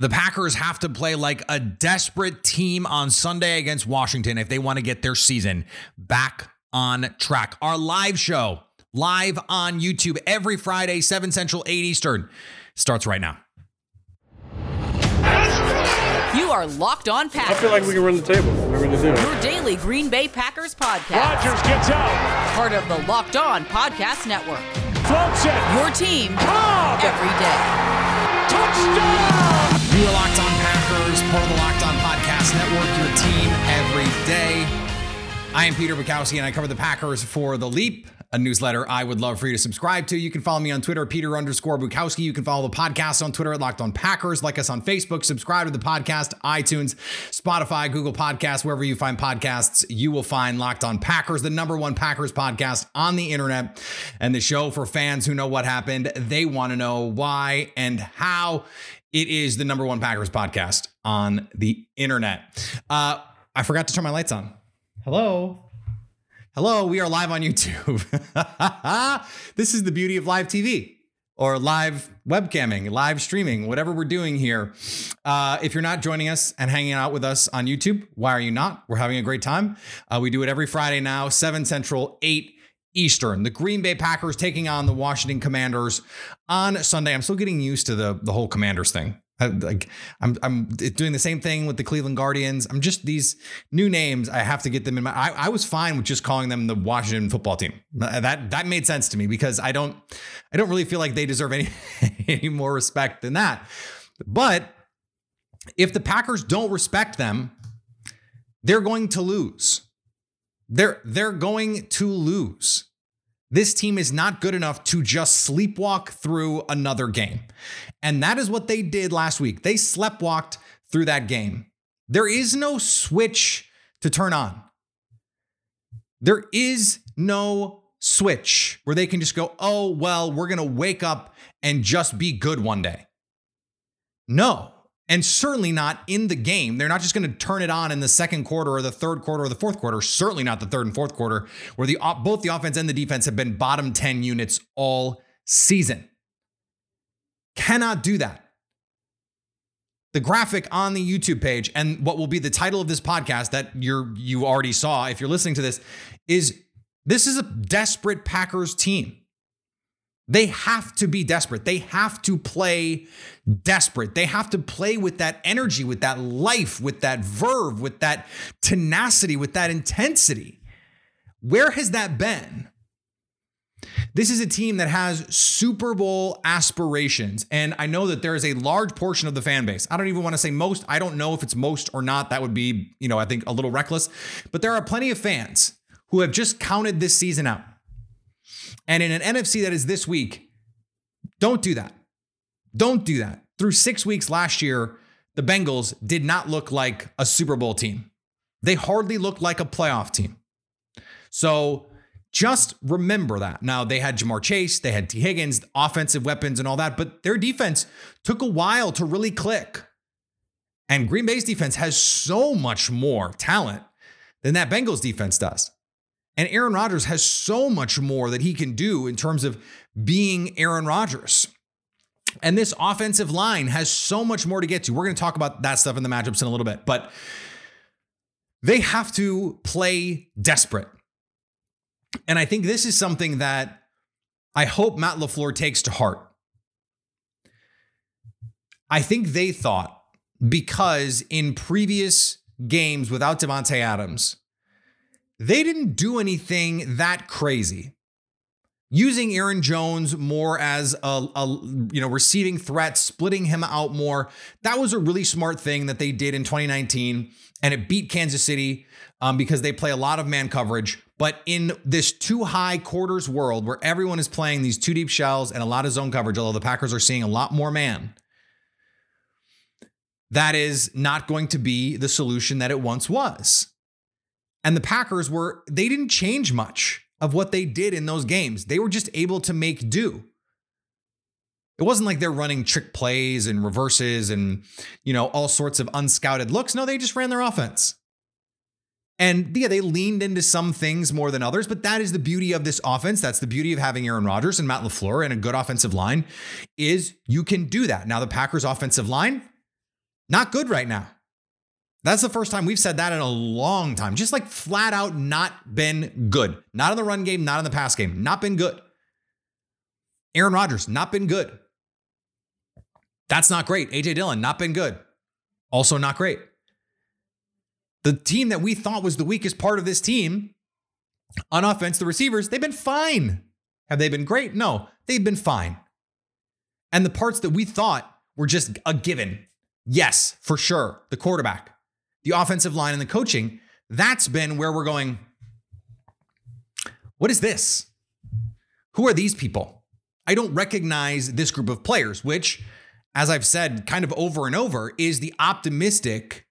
The Packers have to play like a desperate team on Sunday against Washington if they want to get their season back on track. Our live show, live on YouTube every Friday, 7 Central, 8 Eastern, starts right now. You are Locked On Packers. I feel like we can run the table. We're going to do it. Your daily Green Bay Packers podcast. Rodgers gets out. Part of the Locked On Podcast Network. Floats it. Your team Cobb. every day. Touchdown. You are Locked On Packers, part of the Locked On Podcast Network, your team every day. I am Peter Bukowski, and I cover the Packers for The Leap, a newsletter I would love for you to subscribe to. You can follow me on Twitter, Peter underscore Bukowski. You can follow the podcast on Twitter at Locked On Packers. Like us on Facebook, subscribe to the podcast, iTunes, Spotify, Google Podcasts, wherever you find podcasts, you will find Locked On Packers, the number one Packers podcast on the internet, and the show for fans who know what happened. They want to know why and how. It is the number one Packers podcast on the internet. Uh, I forgot to turn my lights on. Hello. Hello, we are live on YouTube. this is the beauty of live TV or live webcamming, live streaming, whatever we're doing here. Uh, if you're not joining us and hanging out with us on YouTube, why are you not? We're having a great time. Uh, we do it every Friday now, 7 Central, 8 Eastern. The Green Bay Packers taking on the Washington Commanders on Sunday. I'm still getting used to the, the whole Commanders thing. I, like I'm I'm doing the same thing with the Cleveland Guardians. I'm just these new names. I have to get them in my. I, I was fine with just calling them the Washington Football Team. That that made sense to me because I don't I don't really feel like they deserve any any more respect than that. But if the Packers don't respect them, they're going to lose. They're they're going to lose. This team is not good enough to just sleepwalk through another game. And that is what they did last week. They sleptwalked through that game. There is no switch to turn on. There is no switch where they can just go, oh, well, we're going to wake up and just be good one day. No. And certainly not in the game. They're not just going to turn it on in the second quarter or the third quarter or the fourth quarter. Certainly not the third and fourth quarter, where the both the offense and the defense have been bottom 10 units all season. Cannot do that. The graphic on the YouTube page and what will be the title of this podcast that you're you already saw if you're listening to this is this is a desperate Packers team. They have to be desperate. They have to play desperate. They have to play with that energy, with that life, with that verve, with that tenacity, with that intensity. Where has that been? This is a team that has Super Bowl aspirations. And I know that there is a large portion of the fan base. I don't even want to say most. I don't know if it's most or not. That would be, you know, I think a little reckless. But there are plenty of fans who have just counted this season out. And in an NFC that is this week, don't do that. Don't do that. Through six weeks last year, the Bengals did not look like a Super Bowl team. They hardly looked like a playoff team. So just remember that. Now, they had Ja'Marr Chase, they had Tee Higgins, offensive weapons, and all that, but their defense took a while to really click. And Green Bay's defense has so much more talent than that Bengals defense does. And Aaron Rodgers has so much more that he can do in terms of being Aaron Rodgers. And this offensive line has so much more to get to. We're going to talk about that stuff in the matchups in a little bit, but they have to play desperate. And I think this is something that I hope Matt LaFleur takes to heart. I think they thought because in previous games without Davante Adams, they didn't do anything that crazy. Using Aaron Jones more as a, a, you know receiving threat, splitting him out more. That was a really smart thing that they did in 2019, and it beat Kansas City um, because they play a lot of man coverage. But in this two high quarters world where everyone is playing these two deep shells and a lot of zone coverage, although the Packers are seeing a lot more man, that is not going to be the solution that it once was. And the Packers were, they didn't change much of what they did in those games. They were just able to make do. It wasn't like they're running trick plays and reverses and, you know, all sorts of unscouted looks. No, they just ran their offense. And yeah, they leaned into some things more than others, but that is the beauty of this offense. That's the beauty of having Aaron Rodgers and Matt LaFleur and a good offensive line is you can do that. Now the Packers offensive line, Not good right now. That's the first time we've said that in a long time. Just like flat out not been good. Not in the run game, not in the pass game. Not been good. Aaron Rodgers, not been good. That's not great. AJ Dillon, not been good. Also not great. The team that we thought was the weakest part of this team on offense, the receivers, they've been fine. Have they been great? No, they've been fine. And the parts that we thought were just a given, yes, for sure. The quarterback, the offensive line, and the coaching, that's been where we're going. What is this? Who are these people? I don't recognize this group of players, which, as I've said kind of over and over, is the optimistic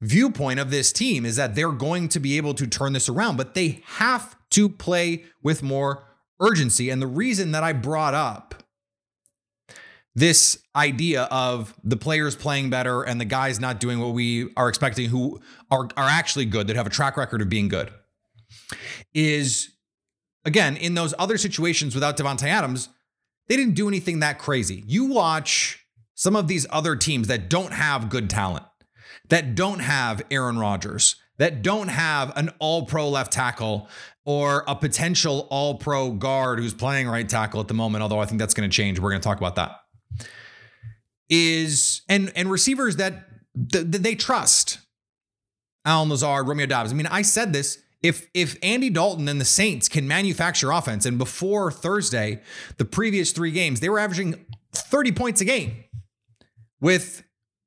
viewpoint of this team is that they're going to be able to turn this around, but they have to play with more urgency. And the reason that I brought up this idea of the players playing better and the guys not doing what we are expecting who are, are actually good that have a track record of being good is again in those other situations without Davante Adams they didn't do anything that crazy. You watch some of these other teams that don't have good talent that don't have Aaron Rodgers that don't have an all pro left tackle or a potential all pro guard who's playing right tackle at the moment although I think that's going to change. We're going to talk about that is and and receivers that th- they trust. Allen Lazard, Romeo Doubs. I mean, I said this. If if Andy Dalton and the Saints can manufacture offense, and before Thursday, the previous three games, they were averaging 30 points a game with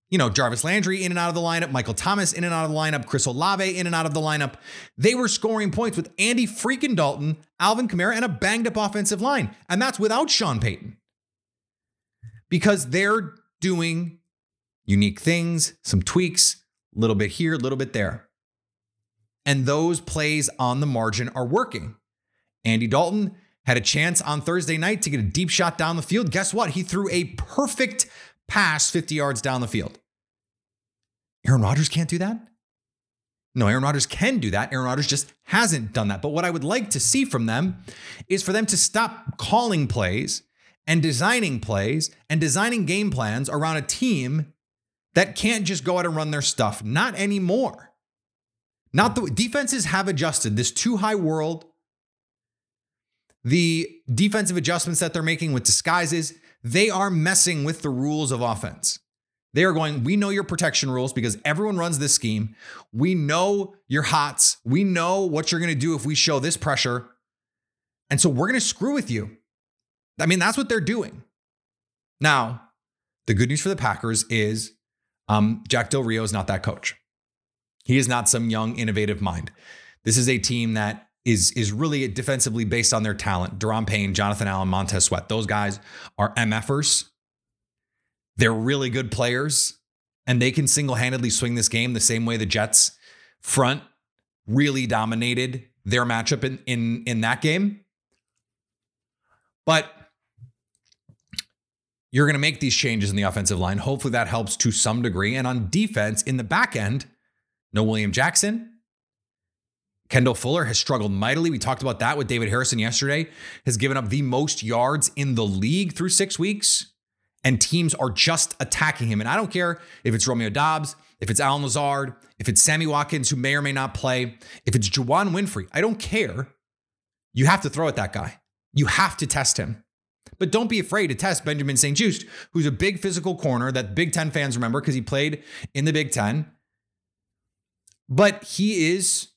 you know, Jarvis Landry in and out of the lineup, Michael Thomas in and out of the lineup, Chris Olave in and out of the lineup. They were scoring points with Andy freaking Dalton, Alvin Kamara, and a banged up offensive line. And that's without Sean Payton. Because they're doing unique things, some tweaks, a little bit here, a little bit there. And those plays on the margin are working. Andy Dalton had a chance on Thursday night to get a deep shot down the field. Guess what? He threw a perfect pass 50 yards down the field. Aaron Rodgers can't do that? No, Aaron Rodgers can do that. Aaron Rodgers just hasn't done that. But what I would like to see from them is for them to stop calling plays and designing plays and designing game plans around a team that can't just go out and run their stuff. Not anymore. Not the defenses have adjusted this too high world. The defensive adjustments that they're making with disguises, they are messing with the rules of offense. They are going, we know your protection rules because everyone runs this scheme. We know your hots. We know what you're going to do if we show this pressure. And so we're going to screw with you. I mean, that's what they're doing. Now, the good news for the Packers is um, Jack Del Rio is not that coach. He is not some young, innovative mind. This is a team that is is really defensively based on their talent. Daron Payne, Jonathan Allen, Montez Sweat. Those guys are MFers. They're really good players, and they can single-handedly swing this game the same way the Jets front really dominated their matchup in in, in that game. But you're going to make these changes in the offensive line. Hopefully that helps to some degree. And on defense, in the back end, no William Jackson. Kendall Fuller has struggled mightily. We talked about that with David Harrison yesterday, has given up the most yards in the league through six weeks. And teams are just attacking him. And I don't care if it's Romeo Doubs, if it's Allen Lazard, if it's Sammy Watkins, who may or may not play, if it's Juwann Winfree. I don't care. You have to throw at that guy. You have to test him. But don't be afraid to test Benjamin St. Juste, who's a big physical corner that Big Ten fans remember because he played in the Big Ten. But he is,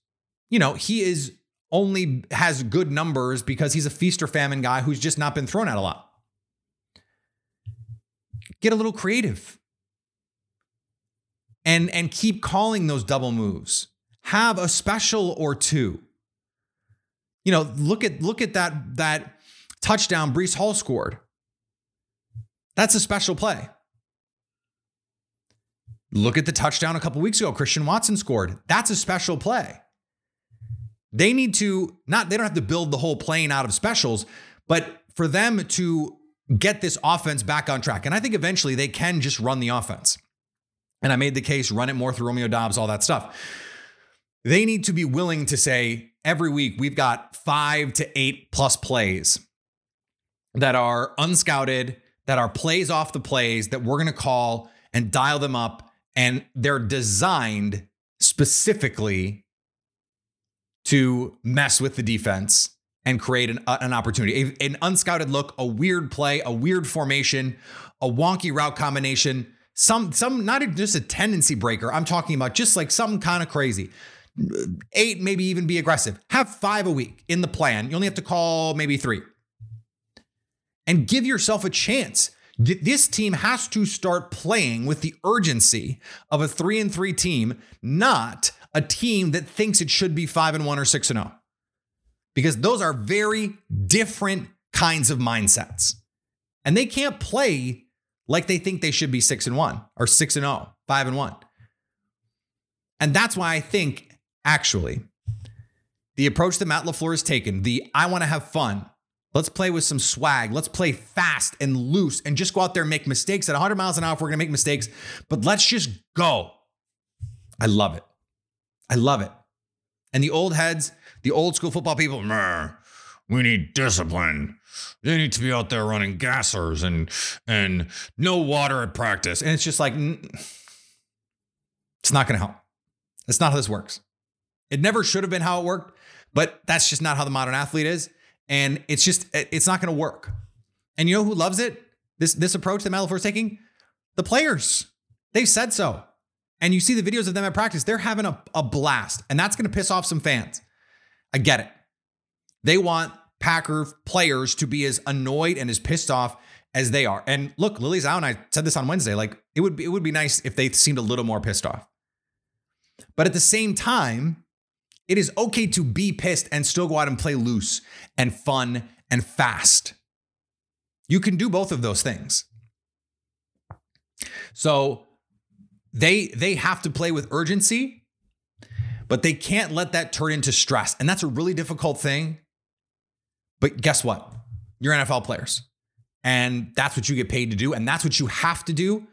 you know, he is only has good numbers because he's a feast or famine guy who's just not been thrown at a lot. Get a little creative. And, and keep calling those double moves. Have a special or two. You know, look at look at that that touchdown Breece Hall scored. That's a special play. Look at the touchdown a couple weeks ago. Christian Watson scored. That's a special play. They need to not, they don't have to build the whole plane out of specials, but for them to get this offense back on track. And I think eventually they can just run the offense. And I made the case, run it more through Romeo Doubs, all that stuff. They need to be willing to say every week we've got five to eight plus plays that are unscouted, that are plays off the plays that we're going to call and dial them up. And they're designed specifically to mess with the defense and create an, an opportunity, a, an unscouted look, a weird play, a weird formation, a wonky route combination, some some not just a tendency breaker. I'm talking about just like something kind of crazy. Eight, maybe even be aggressive. Have five a week in the plan. You only have to call maybe three, and give yourself a chance. This team has to start playing with the urgency of a three and three team, not a team that thinks it should be five and one or six and zero, oh. because those are very different kinds of mindsets, and they can't play like they think they should be six and one or six and oh, five and one. And that's why I think actually the approach that Matt LaFleur has taken, the I want to have fun. Let's play with some swag. Let's play fast and loose and just go out there and make mistakes at 100 miles an hour if we're going to make mistakes, but let's just go. I love it. I love it. And the old heads, the old school football people, we need discipline. They need to be out there running gassers and and no water at practice. And it's just like it's not going to help. That's not how this works. It never should have been how it worked, but that's just not how the modern athlete is. And it's just it's not going to work. And you know who loves it? This this approach that is taking? The players. They've said so. And you see the videos of them at practice, they're having a, a blast. And that's going to piss off some fans. I get it. They want Packer players to be as annoyed and as pissed off as they are. And look, Lily's out, and I said this on Wednesday. Like it would be, it would be nice if they seemed a little more pissed off. But at the same time, it is okay to be pissed and still go out and play loose and fun and fast. You can do both of those things. So they they have to play with urgency, but they can't let that turn into stress. And that's a really difficult thing but guess what? You're NFL players. And that's what you get paid to do. And that's what you have to do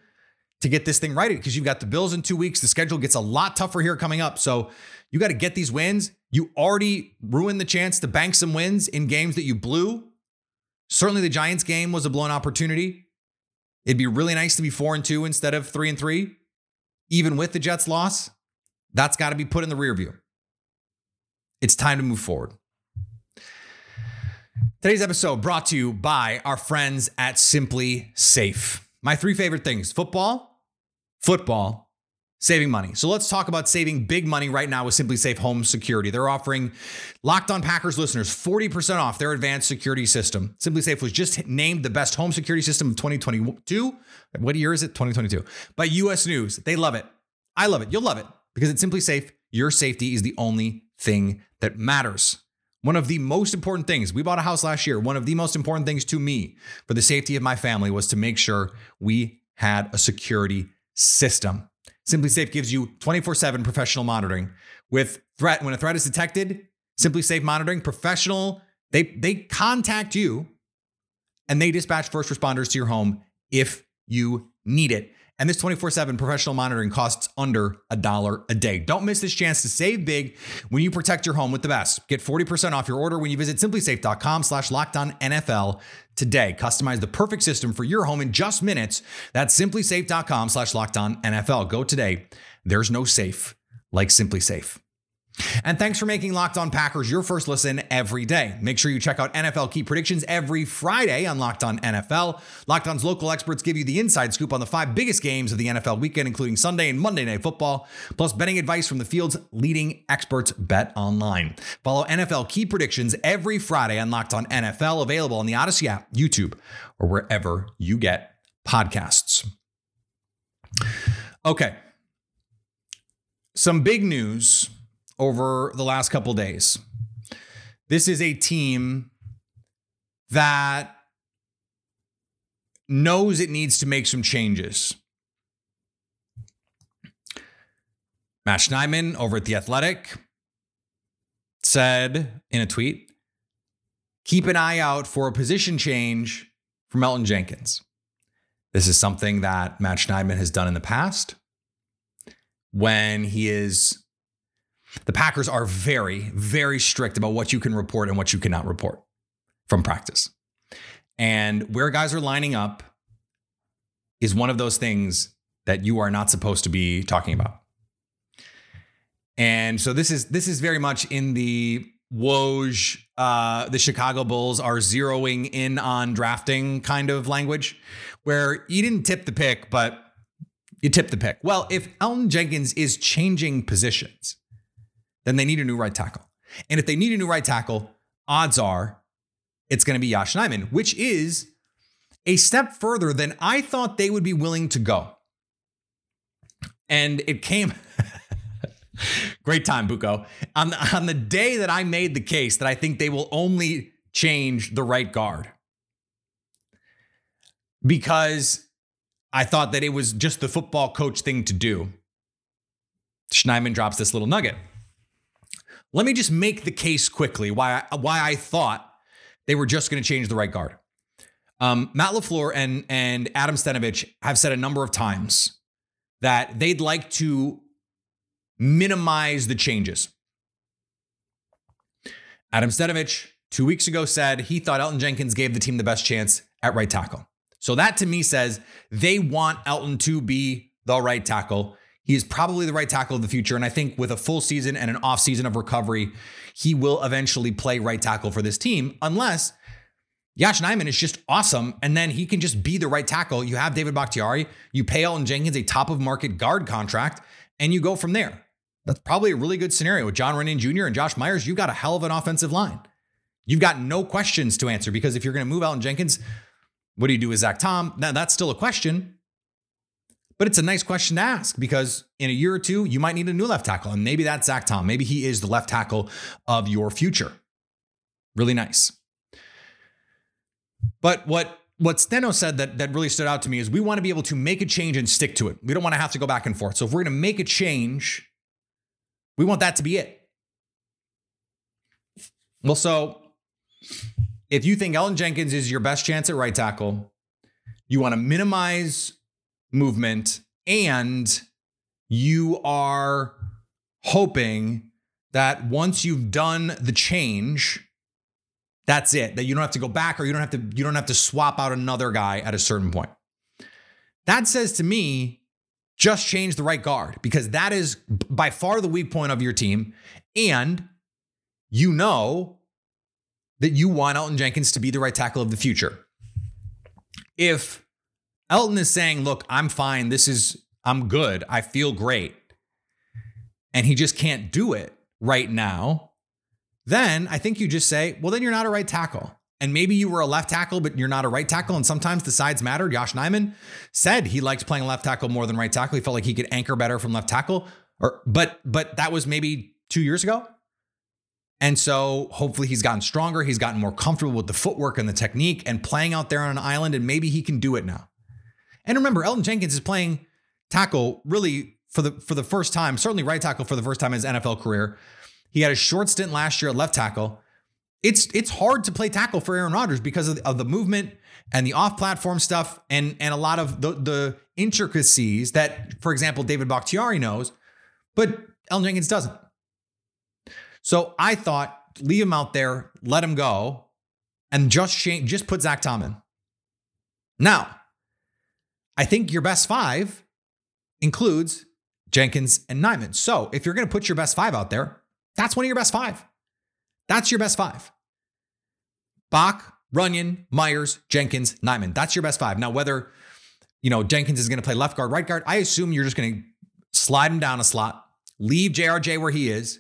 to get this thing right because you've got the Bills in two weeks. The schedule gets a lot tougher here coming up. So you got to get these wins. You already ruined the chance to bank some wins in games that you blew. Certainly the Giants game was a blown opportunity. It'd be really nice to be four and two instead of three and three, even with the Jets loss. That's got to be put in the rear view. It's time to move forward. Today's episode brought to you by our friends at SimpliSafe. My three favorite things football, football, saving money. So let's talk about saving big money right now with SimpliSafe Home Security. They're offering Locked On Packers listeners 40% off their advanced security system. SimpliSafe was just named the best home security system of 2022. What year is it? 2022. By US News. They love it. I love it. You'll love it because it's SimpliSafe. Your safety is the only thing that matters. One of the most important things, we bought a house last year. One of the most important things to me for the safety of my family was to make sure we had a security system. SimpliSafe gives you 24/7 professional monitoring with threat when a threat is detected. SimpliSafe monitoring professional they they contact you and they dispatch first responders to your home if you need it. And this 24 7 professional monitoring costs under a dollar a day. Don't miss this chance to save big when you protect your home with the best. Get 40% off your order when you visit simplisafe.com slash lockdown NFL today. Customize the perfect system for your home in just minutes. That's simplisafe.com slash lockdown NFL. Go today. There's no safe like SimpliSafe. And thanks for making Locked On Packers your first listen every day. Make sure you check out NFL key predictions every Friday on Locked On NFL. Locked On's local experts give you the inside scoop on the five biggest games of the NFL weekend, including Sunday and Monday Night Football, plus betting advice from the field's leading experts bet online. Follow NFL key predictions every Friday on Locked On NFL, available on the Audacy app, YouTube, or wherever you get podcasts. Okay. Some big news over the last couple days. This is a team that knows it needs to make some changes. Matt Schneidman over at The Athletic said in a tweet keep an eye out for a position change for Elgton Jenkins. This is something that Matt Schneidman has done in the past when he is the Packers are very, very strict about what you can report and what you cannot report from practice. And where guys are lining up is one of those things that you are not supposed to be talking about. And so this is this is very much in the Woj, uh, the Chicago Bulls are zeroing in on drafting kind of language, where you didn't tip the pick, but you tip the pick. Well, if Elgton Jenkins is changing positions, then they need a new right tackle. And if they need a new right tackle, odds are it's going to be Yosh Nijman, which is a step further than I thought they would be willing to go. And it came. Great time, Buko. On the, on the day that I made the case that I think they will only change the right guard because I thought that it was just the football coach thing to do. Schneidman drops this little nugget. Let me just make the case quickly why I, why I thought they were just going to change the right guard. Um, Matt LaFleur and and Adam Stenavich have said a number of times that they'd like to minimize the changes. Adam Stenavich two weeks ago said he thought Elgton Jenkins gave the team the best chance at right tackle. So that to me says they want Elgton to be the right tackle. He is probably the right tackle of the future. And I think with a full season and an off season of recovery, he will eventually play right tackle for this team, unless Yosh Nijman is just awesome. And then he can just be the right tackle. You have David Bakhtiari, you pay Elgton Jenkins a top of market guard contract, and you go from there. That's probably a really good scenario. With Jon Runyan Jr. and Josh Myers, you've got a hell of an offensive line. You've got no questions to answer because if you're going to move Elgton Jenkins, what do you do with Zach Tom? Now, that's still a question, but it's a nice question to ask because in a year or two, you might need a new left tackle. And maybe that's Zach Tom. Maybe he is the left tackle of your future. Really nice. But what what Steno said that, that really stood out to me is we want to be able to make a change and stick to it. We don't want to have to go back and forth. So if we're going to make a change, we want that to be it. Well, so if you think Elgton Jenkins is your best chance at right tackle, you want to minimize movement and you are hoping that once you've done the change, that's it. That you don't have to go back or you don't have to you don't have to swap out another guy at a certain point. That says to me just change the right guard because that is by far the weak point of your team and you know that you want Elgton Jenkins to be the right tackle of the future. If Elgton is saying, "Look, I'm fine. This is I'm good. I feel great." And he just can't do it right now, then I think you just say, "Well, then you're not a right tackle." And maybe you were a left tackle, but you're not a right tackle. And sometimes the sides matter. Yosh Nijman said he liked playing left tackle more than right tackle. He felt like he could anchor better from left tackle. Or but but that was maybe two years ago. And so hopefully he's gotten stronger. He's gotten more comfortable with the footwork and the technique and playing out there on an island. And maybe he can do it now. And remember, Elgton Jenkins is playing tackle really for the for the first time, certainly right tackle for the first time in his NFL career. He had a short stint last year at left tackle. It's it's hard to play tackle for Aaron Rodgers because of, of the movement and the off-platform stuff and and a lot of the, the intricacies that, for example, David Bakhtiari knows, but Elgton Jenkins doesn't. So I thought, leave him out there, let him go, and just change, just put Zach Tom in. Now, I think your best five includes Jenkins and Nijman. So if you're going to put your best five out there, that's one of your best five. That's your best five. Bach, Runyan, Myers, Jenkins, Nijman. That's your best five. Now, whether you know Jenkins is going to play left guard, right guard, I assume you're just going to slide him down a slot, leave JRJ where he is,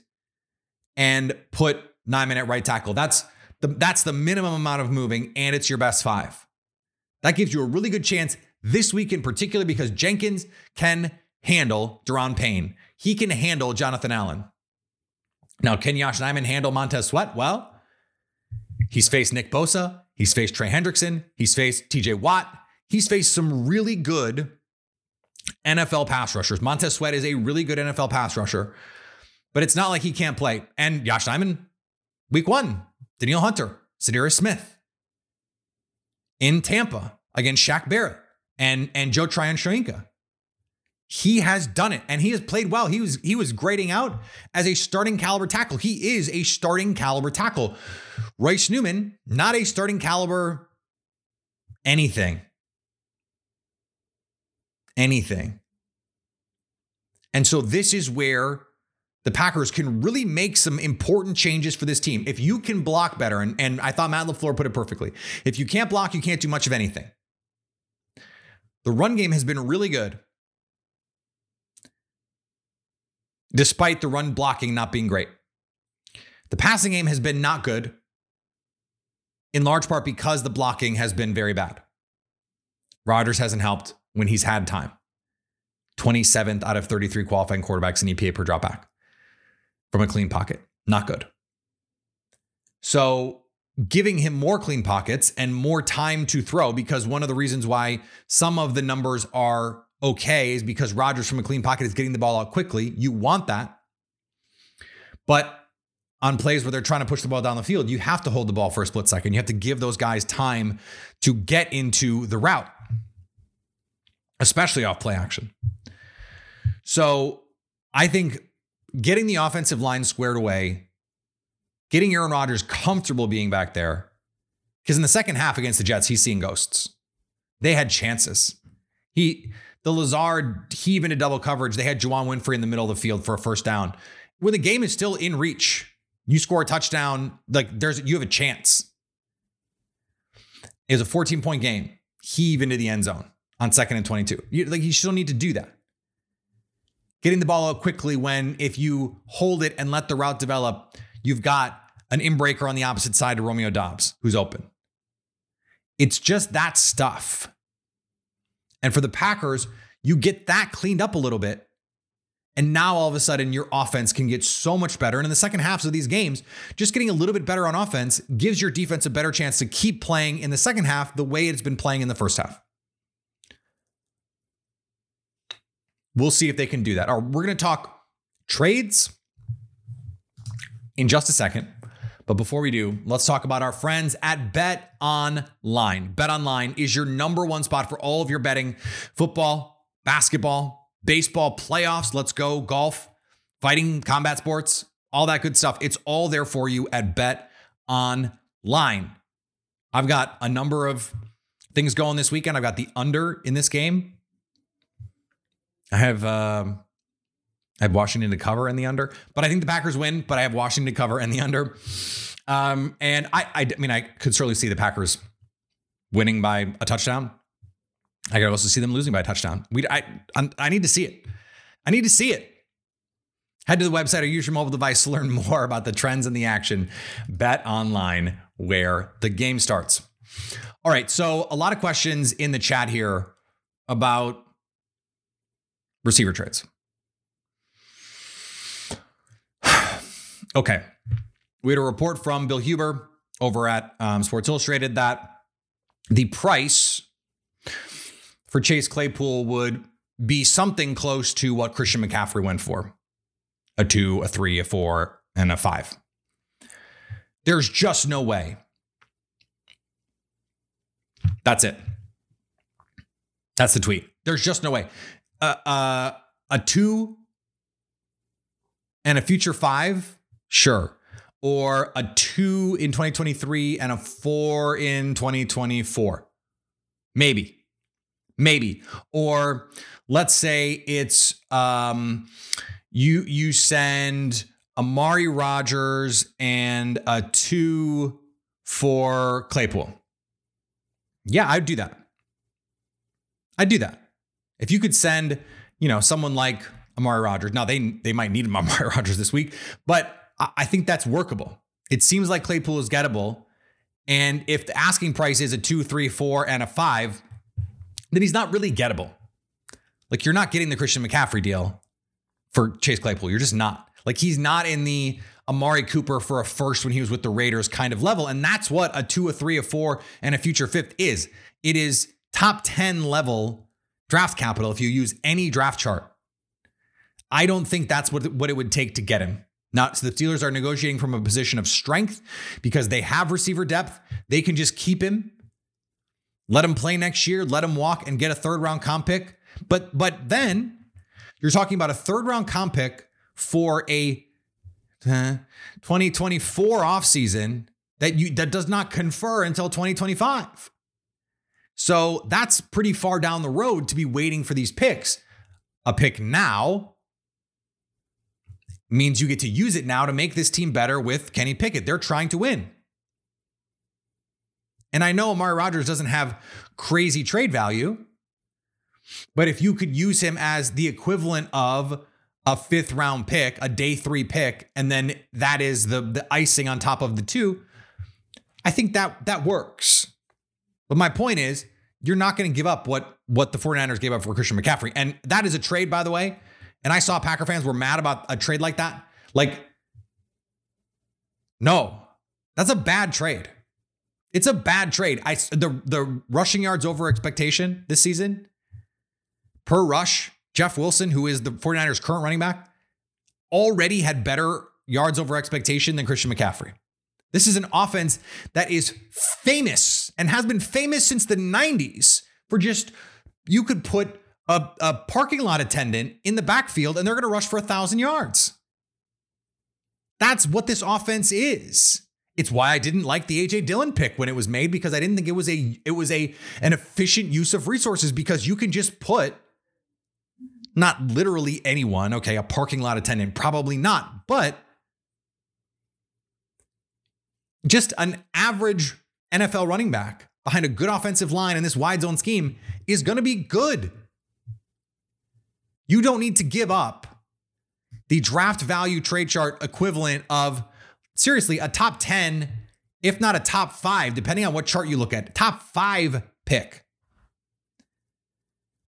and put Nijman at right tackle. That's the that's the minimum amount of moving, and it's your best five. That gives you a really good chance this week in particular because Jenkins can handle Daron Payne. He can handle Jonathan Allen. Now, can Yosh Nijman handle Montez Sweat? Well, he's faced Nick Bosa. He's faced Trey Hendrickson. He's faced TJ Watt. He's faced some really good NFL pass rushers. Montez Sweat is a really good NFL pass rusher, but it's not like he can't play. And Yosh Nijman, week one, Danielle Hunter, Za'Darius Smith in Tampa against Shaq Barrett and, and Joe Tryon-Shoyinka. He has done it and he has played well. He was he was grading out as a starting caliber tackle. He is a starting caliber tackle. Royce Newman, not a starting caliber anything. Anything. And so this is where the Packers can really make some important changes for this team. If you can block better, and, and I thought Matt LaFleur put it perfectly. If you can't block, you can't do much of anything. The run game has been really good, despite the run blocking not being great. The passing game has been not good, in large part because the blocking has been very bad. Rodgers hasn't helped when he's had time. 27th out of 33 qualifying quarterbacks in EPA per dropback from a clean pocket. Not good. So, giving him more clean pockets and more time to throw, because one of the reasons why some of the numbers are okay is because Rodgers from a clean pocket is getting the ball out quickly. You want that. But on plays where they're trying to push the ball down the field, you have to hold the ball for a split second. You have to give those guys time to get into the route, especially off play action. So I think getting the offensive line squared away, getting Aaron Rodgers comfortable being back there, because in the second half against the Jets, he's seeing ghosts. They had chances. He, the Lazard heave into double coverage. They had Juwann Winfree in the middle of the field for a first down. When the game is still in reach, you score a touchdown, like there's you have a chance. It was a 14 point game. Heave into the end zone on second and 22. You, like you still need to do that getting the ball out quickly when if you hold it and let the route develop, you've got an inbreaker on the opposite side to Romeo Doubs, who's open. It's just that stuff. And for the Packers, you get that cleaned up a little bit. And now all of a sudden, your offense can get so much better. And in the second halves of these games, just getting a little bit better on offense gives your defense a better chance to keep playing in the second half the way it's been playing in the first half. We'll see if they can do that. Or we're going to talk trades in just a second. But before we do, let's talk about our friends at Bet Online. Bet Online is your number one spot for all of your betting football, basketball, baseball, playoffs. Let's go, golf, fighting, combat sports, all that good stuff. It's all there for you at Bet Online. I've got a number of things going this weekend. I've got the under in this game. I have um, I have Washington to cover and the under, but I think the Packers win. But I have Washington to cover and the under. Um, and I, I, I mean, I could certainly see the Packers winning by a touchdown. I could also see them losing by a touchdown. We, I, I need to see it. I need to see it. Head to the website or use your mobile device to learn more about the trends and the action. Bet online where the game starts. All right. So, a lot of questions in the chat here about receiver trades. Okay. We had a report from Bill Huber over at um, Sports Illustrated that the price for Chase Claypool would be something close to what Christian McCaffrey went for a two, a three, a four, and a five. There's just no way. That's it. That's the tweet. There's just no way a, a, a two and a future five, sure. Or a two in 2023 and a four in 2024. Maybe. Maybe. Or let's say it's um you you send Amari Rodgers and a two for Claypool. Yeah, I'd do that. I'd do that. If you could send, you know, someone like Amari Rodgers. now they they might need Amari Rodgers this week, but I think that's workable. It seems like Claypool is gettable. And if the asking price is a two, three, four, and a five, then he's not really gettable. Like you're not getting the Christian McCaffrey deal for Chase Claypool. You're just not. Like he's not in the Amari Cooper for a first when he was with the Raiders kind of level. And that's what a two, a three, a four, and a future fifth is. It is top 10 level draft capital if you use any draft chart. I don't think that's what, what it would take to get him. Now, so the Steelers are negotiating from a position of strength because they have receiver depth. They can just keep him, let him play next year, let him walk and get a third round comp pick. But but then you're talking about a third round comp pick for a uh, 2024 offseason that you that does not confer until 2025. So that's pretty far down the road to be waiting for these picks. A pick now means you get to use it now to make this team better with Kenny Pickett. They're trying to win. And I know Amari Rodgers doesn't have crazy trade value, but if you could use him as the equivalent of a fifth round pick, a day three pick, and then that is the, the icing on top of the two, I think that that works. But my point is, you're not going to give up what what the 49ers gave up for Christian McCaffrey. And that is a trade, by the way. And I saw Packer fans were mad about a trade like that. Like, no, that's a bad trade. It's a bad trade. I the the rushing yards over expectation this season per rush. Jeff Wilson, who is the 49ers current running back, already had better yards over expectation than Christian McCaffrey. This is an offense that is famous and has been famous since the 90s for just you could put a, a parking lot attendant in the backfield and they're going to rush for a thousand yards. That's what this offense is. It's why I didn't like the AJ Dillon pick when it was made because I didn't think it was a it was a an efficient use of resources because you can just put not literally anyone, okay, a parking lot attendant probably not, but just an average NFL running back behind a good offensive line in this wide zone scheme is going to be good. You don't need to give up the draft value trade chart equivalent of seriously a top 10, if not a top five, depending on what chart you look at, top five pick.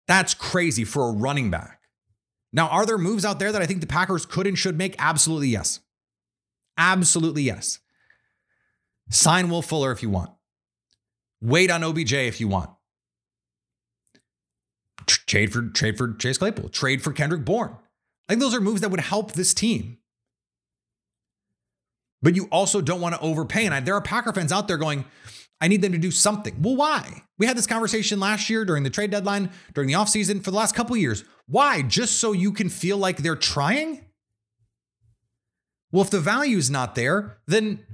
That's crazy for a running back. Now, are there moves out there that I think the Packers could and should make? Absolutely yes. Absolutely yes. Sign Will Fuller if you want. Wait on OBJ if you want. Trade for trade for Chase Claypool. Trade for Kendrick Bourne. I think those are moves that would help this team. But you also don't want to overpay. And I, there are Packer fans out there going, I need them to do something. Well, why? We had this conversation last year during the trade deadline, during the offseason, for the last couple years. Why? Just so you can feel like they're trying? Well, if the value's not there, then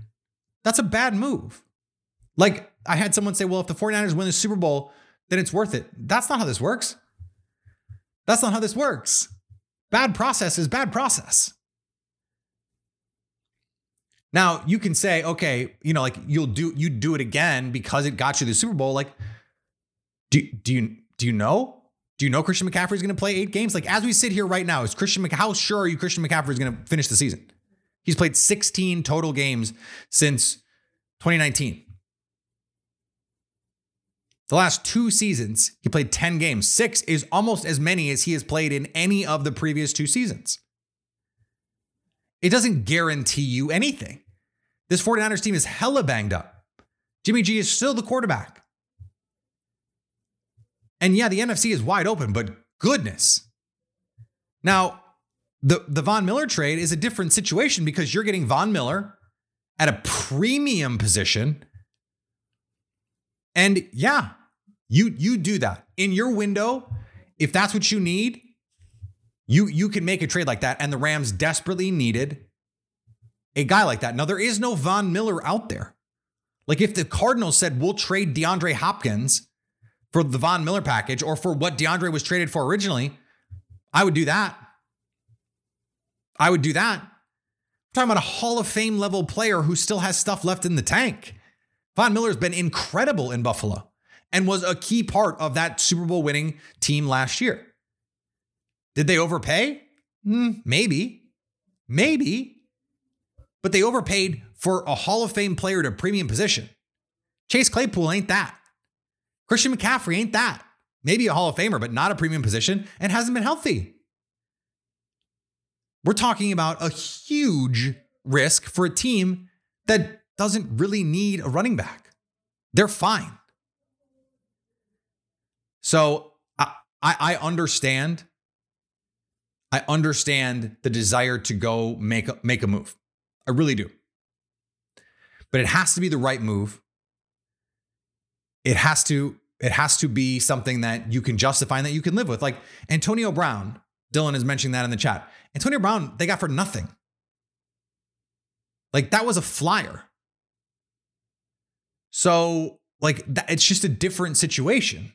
that's a bad move. Like I had someone say, well, if the 49ers win the Super Bowl, then it's worth it. That's not how this works. That's not how this works. Bad process is bad process. Now you can say, okay, you know, like you'll do you do it again because it got you the Super Bowl. Like, do do you do you know? Do you know Christian McCaffrey is going to play eight games? Like as we sit here right now, is Christian McCaffrey? How sure are you Christian McCaffrey is going to finish the season? He's played 16 total games since 2019. The last two seasons, he played 10 games. Six is almost as many as he has played in any of the previous two seasons. It doesn't guarantee you anything. This 49ers team is hella banged up. Jimmy G is still the quarterback. And yeah, the NFC is wide open, but goodness. Now, the, the Von Miller trade is a different situation because you're getting Von Miller at a premium position. And yeah, you you do that. In your window, if that's what you need, you you can make a trade like that and the Rams desperately needed a guy like that. Now there is no Von Miller out there. Like if the Cardinals said we'll trade DeAndre Hopkins for the Von Miller package or for what DeAndre was traded for originally, I would do that. I would do that. I'm talking about a Hall of Fame level player who still has stuff left in the tank. Von Miller's been incredible in Buffalo and was a key part of that Super Bowl winning team last year. Did they overpay? Mm, maybe. Maybe. But they overpaid for a Hall of Fame player at a premium position. Chase Claypool ain't that. Christian McCaffrey ain't that. Maybe a Hall of Famer, but not a premium position and hasn't been healthy. We're talking about a huge risk for a team that doesn't really need a running back. They're fine. So I, I understand. I understand the desire to go make a, make a move. I really do. But it has to be the right move. It has to it has to be something that you can justify and that you can live with. Like Antonio Brown, Dylan is mentioning that in the chat. Antonio Brown, they got for nothing. Like that was a flyer. So, like, that, it's just a different situation.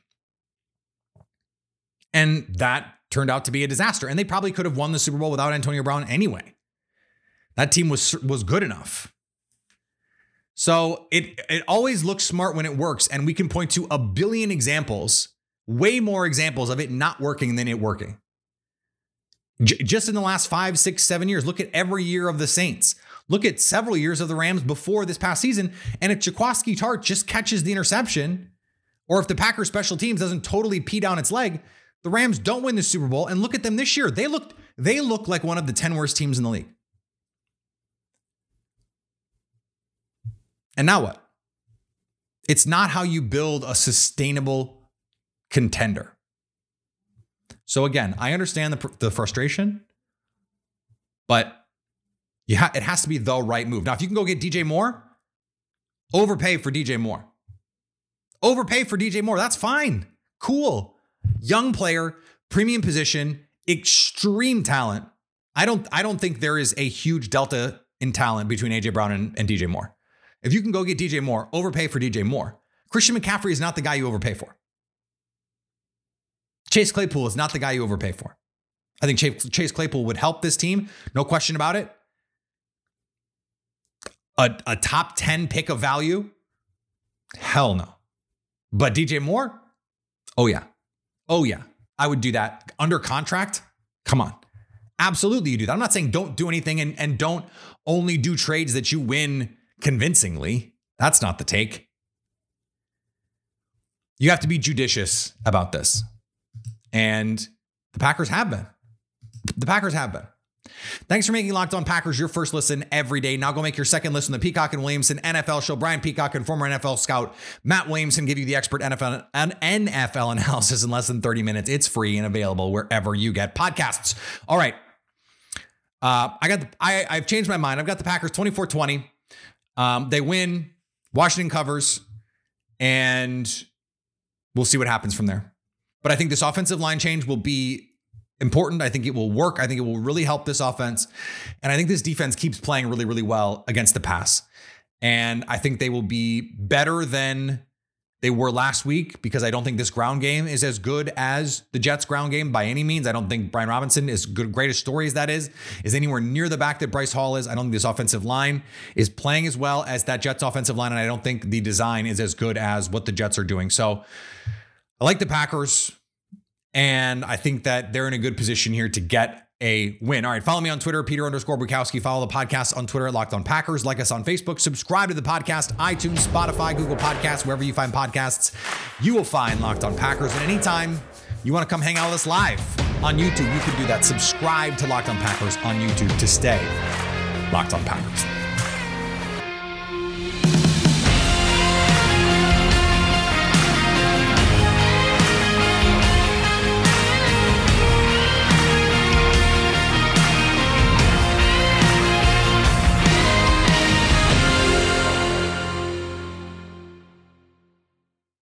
And that turned out to be a disaster. And they probably could have won the Super Bowl without Antonio Brown anyway. That team was was good enough. So it it always looks smart when it works, and we can point to a billion examples, way more examples of it not working than it working. J- just in the last five, six, seven years, look at every year of the Saints. Look at several years of the Rams before this past season, and if Jaquiski Tartt just catches the interception, or if the Packers special teams doesn't totally pee down its leg, the Rams don't win the Super Bowl. And look at them this year; they looked they look like one of the ten worst teams in the league. And now what? It's not how you build a sustainable contender. So again, I understand the, the frustration, but yeah, it has to be the right move. Now, if you can go get DJ Moore, overpay for DJ Moore. Overpay for DJ Moore. That's fine. Cool. Young player, premium position, extreme talent. I don't I don't think there is a huge delta in talent between AJ Brown and, and DJ Moore. If you can go get DJ Moore, overpay for DJ Moore. Christian McCaffrey is not the guy you overpay for. Chase Claypool is not the guy you overpay for. I think Chase Claypool would help this team, no question about it. A, a top 10 pick of value? Hell no. But DJ Moore? Oh, yeah. Oh, yeah. I would do that under contract. Come on. Absolutely, you do that. I'm not saying don't do anything and, and don't only do trades that you win convincingly. That's not the take. You have to be judicious about this. And the Packers have been. The Packers have been. Thanks for making Locked On Packers your first listen every day. Now go make your second listen to the Peacock and Williamson NFL show. Brian Peacock and former NFL scout Matt Williamson give you the expert NFL and NFL analysis in less than 30 minutes. It's free and available wherever you get podcasts. All right. Uh, I got the, I, I've changed my mind. I've got the Packers 24-20. Um, they win. Washington covers, and we'll see what happens from there. But I think this offensive line change will be important. I think it will work. I think it will really help this offense. And I think this defense keeps playing really, really well against the pass. And I think they will be better than they were last week because I don't think this ground game is as good as the Jets ground game by any means. I don't think Brian Robinson, is good greatest story as that is, is anywhere near the back that Breece Hall is. I don't think this offensive line is playing as well as that Jets offensive line. And I don't think the design is as good as what the Jets are doing. So I like the Packers. And I think that they're in a good position here to get a win. All right, follow me on Twitter, Peter underscore Bukowski. Follow the podcast on Twitter at Locked On Packers. Like us on Facebook. Subscribe to the podcast, iTunes, Spotify, Google Podcasts, wherever you find podcasts. You will find Locked On Packers. And anytime you want to come hang out with us live on YouTube, you can do that. Subscribe to Locked On Packers on YouTube to stay Locked On Packers.